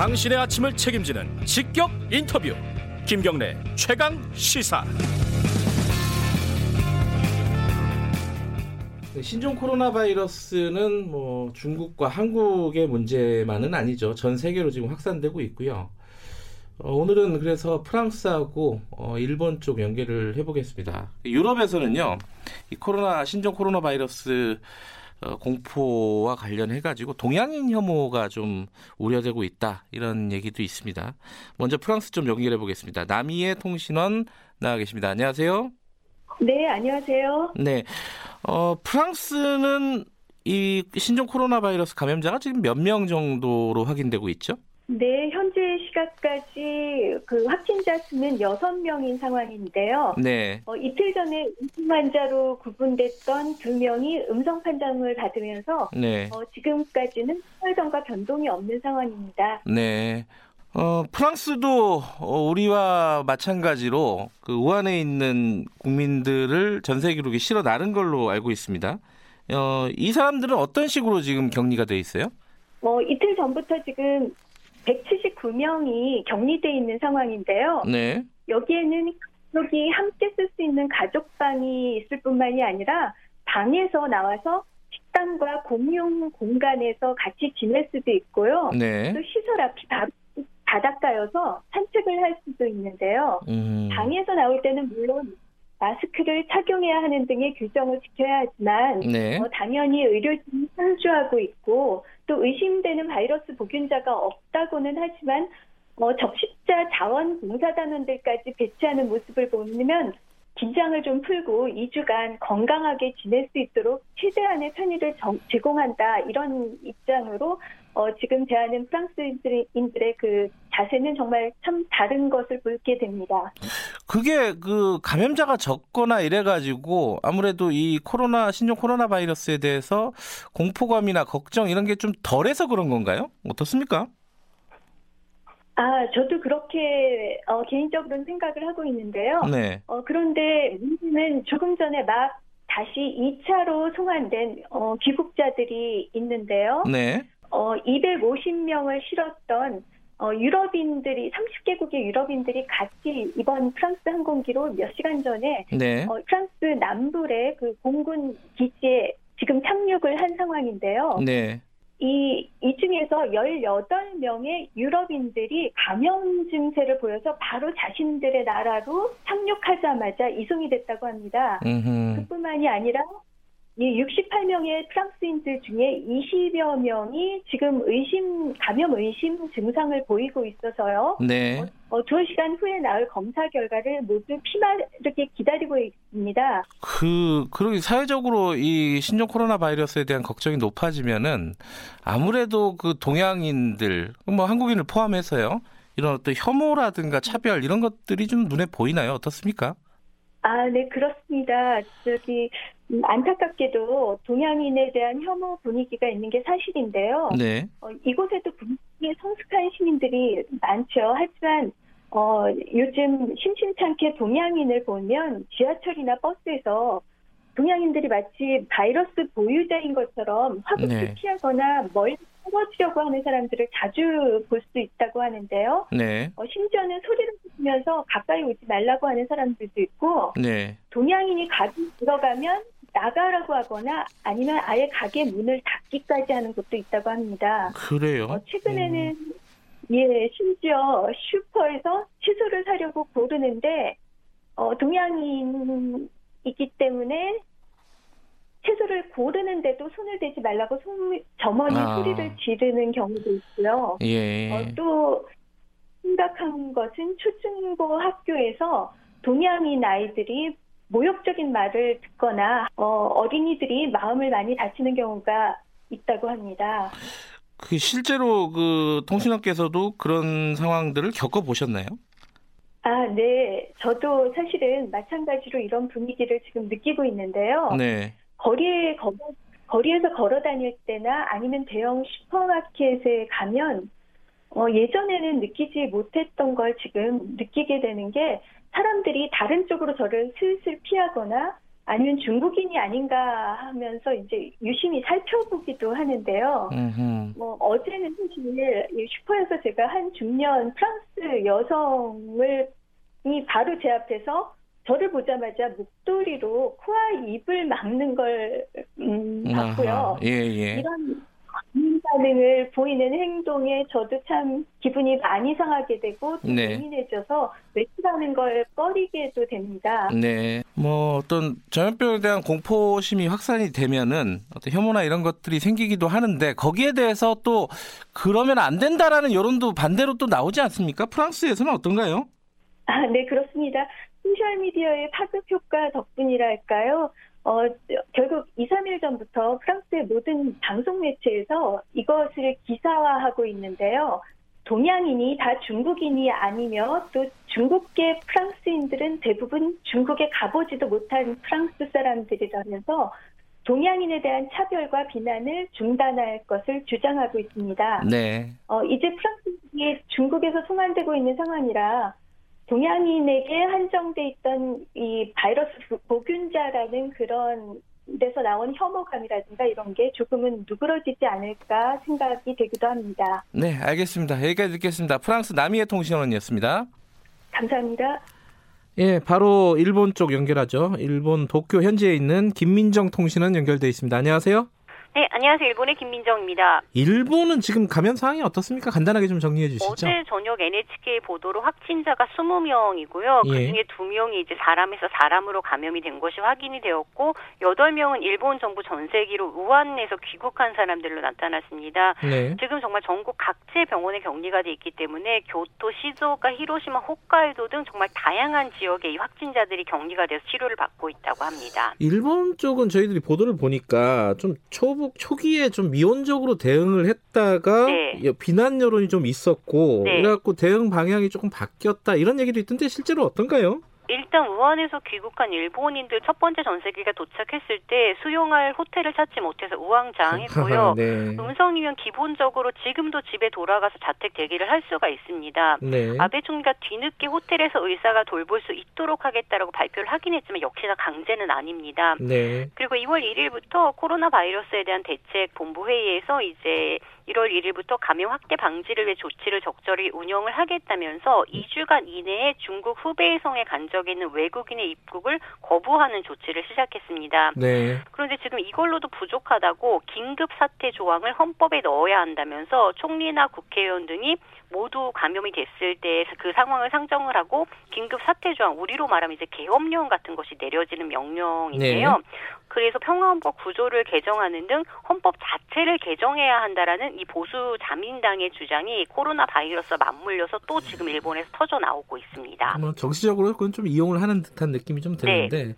당신의 아침을 책임지는 직격 인터뷰 김경래 최강 시사 네, 신종 코로나 바이러스는 뭐 중국과 한국의 문제만은 아니죠. 전 세계로 지금 확산되고 있고요. 어, 오늘은 그래서 프랑스하고 어, 일본 쪽 연계를 해보겠습니다. 유럽에서는요, 이 코로나 신종 코로나 바이러스 어, 공포와 관련해 가지고 동양인 혐오가 좀 우려되고 있다 이런 얘기도 있습니다. 먼저 프랑스 좀 연결해 보겠습니다. 남이의 통신원 나와 계십니다. 안녕하세요. 네, 안녕하세요. 네, 어, 프랑스는 이 신종 코로나 바이러스 감염자가 지금 몇 명 정도로 확인되고 있죠? 네, 현재 시각까지 그 확진자 수는 6명인 상황인데요. 네. 어, 이틀 전에 음성 환자로 구분됐던 두 명이 음성 판정을 받으면서 네. 어, 지금까지는 혈전과 변동이 없는 상황입니다. 네. 어, 프랑스도 어, 우리와 마찬가지로 그 우한에 있는 국민들을 전 세계로 실어 나른 걸로 알고 있습니다. 어, 이 사람들은 어떤 식으로 지금 격리가 돼 있어요? 어, 이틀 전부터 지금 179명이 격리돼 있는 상황인데요. 네. 여기에는 가족이 함께 쓸 수 있는 가족방이 있을 뿐만이 아니라 방에서 나와서 식당과 공용 공간에서 같이 지낼 수도 있고요. 네. 또 시설 앞이 바, 바닷가여서 산책을 할 수도 있는데요. 음. 방에서 나올 때는 물론 마스크를 착용해야 하는 등의 규정을 지켜야 하지만 네. 어, 당연히 의료진이 상주하고 있고 또 의심되는 바이러스 보균자가 없다고는 하지만 어, 접십자 자원봉사단원들까지 배치하는 모습을 보면 긴장을 좀 풀고 2주간 건강하게 지낼 수 있도록 최대한의 편의를 정- 제공한다 이런 입장으로 어, 지금 대하는 프랑스인들의 그 자세는 정말 참 다른 것을 보게 됩니다. 그게 그 감염자가 적거나 이래가지고 아무래도 이 코로나 신종 코로나 바이러스에 대해서 공포감이나 걱정 이런 게 좀 덜해서 그런 건가요? 어떻습니까? 아, 저도 그렇게 어, 개인적으로는 생각을 하고 있는데요. 네. 어, 그런데 문제는 조금 전에 막 다시 2차로 송환된 어, 귀국자들이 있는데요. 네. 어, 250명을 실었던 어, 유럽인들이 30개국의 유럽인들이 같이 이번 프랑스 항공기로 몇 시간 전에 네. 어, 프랑스 남부의 그 공군 기지에 지금 착륙을 한 상황인데요. 네. 이, 이 중에서 18명의 유럽인들이 감염 증세를 보여서 바로 자신들의 나라로 착륙하자마자 이송이 됐다고 합니다. 음흠. 그뿐만이 아니라 이 68명의 프랑스인들 중에 20여 명이 지금 의심, 감염 의심 증상을 보이고 있어서요. 네. 어, 두 시간 후에 나올 검사 결과를 모두 피마르게 기다리고 있습니다. 그, 그러기 사회적으로 이 신종 코로나 바이러스에 대한 걱정이 높아지면은 아무래도 그 동양인들, 뭐 한국인을 포함해서요. 이런 어떤 혐오라든가 차별 이런 것들이 좀 눈에 보이나요? 어떻습니까? 아, 네, 그렇습니다. 저기, 음, 안타깝게도 동양인에 대한 혐오 분위기가 있는 게 사실인데요. 네. 어, 이곳에도 분명히 성숙한 시민들이 많죠. 하지만, 어, 요즘 심심찮게 동양인을 보면 지하철이나 버스에서 동양인들이 마치 바이러스 보유자인 것처럼 화급을 네. 피하거나 멀리 숨어지려고 하는 사람들을 자주 볼 수 있다고 하는데요. 네. 어, 심지어 지르면서 가까이 오지 말라고 하는 사람들도 있고, 네. 동양인이 가게 들어가면 나가라고 하거나 아니면 아예 가게 문을 닫기까지 하는 곳도 있다고 합니다. 그래요. 어, 최근에는 예 심지어 슈퍼에서 채소를 사려고 고르는데 어, 동양인이기 때문에 채소를 고르는데도 손을 대지 말라고 소, 점원이 아. 소리를 지르는 경우도 있고요. 예. 어, 또 심각한 것은 초중고 학교에서 동양인 아이들이 모욕적인 말을 듣거나 어, 린이들이 마음을 많이 다치는 경우가 있다고 합니다. 그 실제로 그 통신업계에서도 그런 상황들을 겪어 보셨나요? 아, 네. 저도 사실은 마찬가지로 이런 분위기를 지금 느끼고 있는데요. 네. 거리에 거, 거리에서 걸어 다닐 때나 아니면 대형 슈퍼마켓에 가면 어, 예전에는 느끼지 못했던 걸 지금 느끼게 되는 게 사람들이 다른 쪽으로 저를 슬슬 피하거나 아니면 중국인이 아닌가 하면서 이제 유심히 살펴보기도 하는데요. 음흠. 뭐 어제는 사실 이 슈퍼에서 제가 한 중년 프랑스 여성을 이 바로 제 앞에서 저를 보자마자 목도리로 코와 입을 막는 걸 음, 봤고요. 예, 예. 이런 반응 반응을 보이는 행동에 저도 참 기분이 많이 상하게 되고 또 네. 예민해져서 외출하는 걸 꺼리게도 됩니다. 네. 뭐 어떤 전염병에 대한 공포심이 확산이 되면은 어떤 혐오나 이런 것들이 생기기도 하는데 거기에 대해서 또 그러면 안 된다라는 여론도 반대로 또 나오지 않습니까? 프랑스에서는 어떤가요? 아, 네, 그렇습니다. 소셜미디어의 파급 효과 덕분이랄까요? 어, 결국 2, 3일 전부터 프랑스의 모든 방송 매체에서 이것을 기사화하고 있는데요. 동양인이 다 중국인이 아니며 또 중국계 프랑스인들은 대부분 중국에 가보지도 못한 프랑스 사람들이라면서 동양인에 대한 차별과 비난을 중단할 것을 주장하고 있습니다. 네. 어, 이제 프랑스이 중국에서 송환되고 있는 상황이라 동양인에게 한정돼 있던 이 바이러스 보균자라는 그런 데서 나온 혐오감이라든가 이런 게 조금은 누그러지지 않을까 생각이 되기도 합니다. 네, 알겠습니다. 여기까지 듣겠습니다. 프랑스 남이의 통신원이었습니다. 감사합니다. 예, 바로 일본 쪽 연결하죠. 일본 도쿄 현지에 있는 김민정 통신원 연결돼 있습니다. 안녕하세요. 네, 안녕하세요. 일본의 김민정입니다. 일본은 지금 감염 상황이 어떻습니까? 간단하게 좀 정리해 주시죠. 어제 저녁 NHK 보도로 확진자가 20명이고요. 예. 그중에 2명이 이제 사람에서 사람으로 감염이 된 것이 확인이 되었고 8명은 일본 정부 전세기로 우한에서 귀국한 사람들로 나타났습니다. 네. 지금 정말 전국 각지의 병원에 격리가 돼 있기 때문에 교토, 시즈오카, 히로시마, 홋카이도 등 정말 다양한 지역에 이 확진자들이 격리가 돼서 치료를 받고 있다고 합니다. 일본 쪽은 저희들이 보도를 보니까 좀 초보, 초 기에 좀 미온적으로 대응을 했다가 네. 비난 여론이 좀 있었고 네. 그래갖고 대응 방향이 조금 바뀌었다 이런 얘기도 있던데 실제로 어떤가요? 일단 우한에서 귀국한 일본인들 첫 번째 전세기가 도착했을 때 수용할 호텔을 찾지 못해서 우왕좌왕했고요. 네. 음성이면 기본적으로 지금도 집에 돌아가서 자택 대기를 할 수가 있습니다. 네. 아베 총리가 뒤늦게 호텔에서 의사가 돌볼 수 있도록 하겠다라고 발표를 하긴 했지만 역시나 강제는 아닙니다. 네. 그리고 2월 1일부터 코로나 바이러스에 대한 대책 본부 회의에서 이제 1월 1일부터 감염 확대 방지를 위해 조치를 적절히 운영을 하겠다면서 2주간 이내에 중국 후베이성에 간 적이 있는 외국인의 입국을 거부하는 조치를 시작했습니다. 네. 그런데 지금 이걸로도 부족하다고 긴급 사태 조항을 헌법에 넣어야 한다면서 총리나 국회의원 등이 모두 감염이 됐을 때 그 상황을 상정을 하고 긴급 사태 조항 우리로 말하면 이제 계엄령 같은 것이 내려지는 명령인데요. 네. 그래서 평화헌법 구조를 개정하는 등 헌법 자체를 개정해야 한다라는 이 보수 자민당의 주장이 코로나 바이러스와 맞물려서 또 지금 일본에서 터져 나오고 있습니다. 뭐 정치적으로 그건 좀 이용을 하는 듯한 느낌이 좀 네. 드는데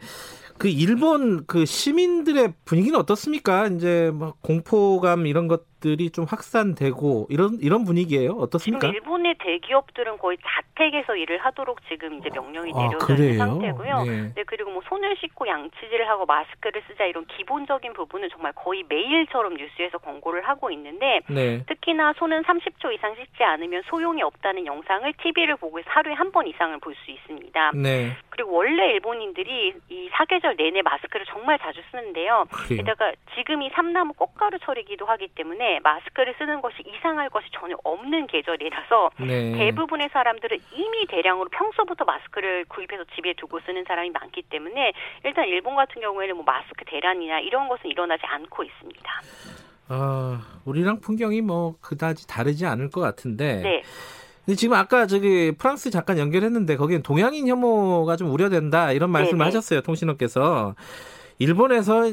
그 일본 그 시민들의 분위기는 어떻습니까? 이제 뭐 공포감 이런 것 들이 좀 확산되고 이런 이런 분위기예요. 지금 어떻습니까? 일본의 대기업들은 거의 자택에서 일을 하도록 지금 이제 명령이 아, 내려져 있는 그래요? 상태고요. 네. 네, 그리고 뭐 손을 씻고 양치질을 하고 마스크를 쓰자 이런 기본적인 부분은 정말 거의 매일처럼 뉴스에서 권고를 하고 있는데 네. 특히나 손은 30초 이상 씻지 않으면 소용이 없다는 영상을 TV를 보고 하루에 한 번 이상을 볼 수 있습니다. 네. 그리고 원래 일본인들이 이 사계절 내내 마스크를 정말 자주 쓰는데요. 그래요. 게다가 지금 이 삼나무 꽃가루철이기도 하기 때문에 마스크를 쓰는 것이 이상할 것이 전혀 없는 계절이라서 네. 대부분의 사람들은 이미 대량으로 평소부터 마스크를 구입해서 집에 두고 쓰는 사람이 많기 때문에 일단 일본 같은 경우에는 뭐 마스크 대란이나 이런 것은 일어나지 않고 있습니다. 아, 우리랑 풍경이 뭐 그다지 다르지 않을 것 같은데. 네. 근데 지금 아까 저기 프랑스 잠깐 연결했는데 거기엔 동양인 혐오가 좀 우려된다 이런 말씀을 네네. 하셨어요 통신원께서 일본에서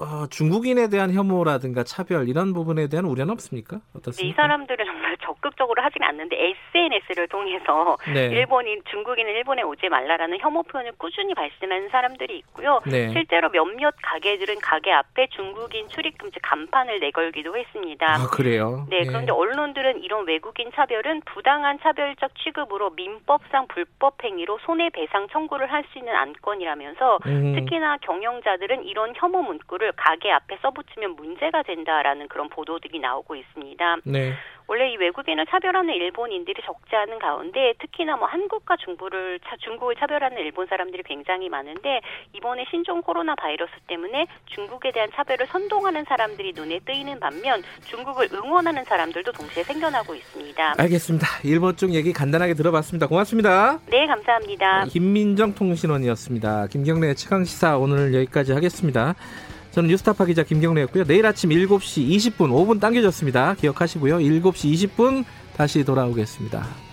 어, 중국인에 대한 혐오라든가 차별 이런 부분에 대한 우려는 없습니까? 네, 어떻습니까? 이 사람들은 정말 적극적으로 하진 않는데 SNS를 통해서 네. 일본인 중국인은 일본에 오지 말라라는 혐오 표현을 꾸준히 발신하는 사람들이 있고요. 네. 실제로 몇몇 가게들은 가게 앞에 중국인 출입 금지 간판을 내걸기도 했습니다. 아 그래요. 네, 그런데 언론들은 이런 외국인 차별은 부당한 차별적 취급으로 민법상 불법 행위로 손해배상 청구를 할 수 있는 안건이라면서 음, 특히나 경영자들은 이런 혐오 문구를 정보를 가게 앞에 써붙이면 문제가 된다라는 그런 보도들이 나오고 있습니다. 네. 원래 이 외국인을 차별하는 일본인들이 적지 않은 가운데 특히나 뭐 한국과 중국을 차, 중국을 차별하는 일본 사람들이 굉장히 많은데 이번에 신종 코로나 바이러스 때문에 중국에 대한 차별을 선동하는 사람들이 눈에 뜨이는 반면 중국을 응원하는 사람들도 동시에 생겨나고 있습니다. 알겠습니다. 일본 쪽 얘기 간단하게 들어봤습니다. 고맙습니다. 네, 감사합니다. 김민정 통신원이었습니다. 김경래 최강 시사 오늘 여기까지 하겠습니다. 저는 뉴스타파 기자 김경래였고요. 내일 아침 7시 20분 5분 당겨졌습니다. 기억하시고요. 7시 20분 다시 돌아오겠습니다.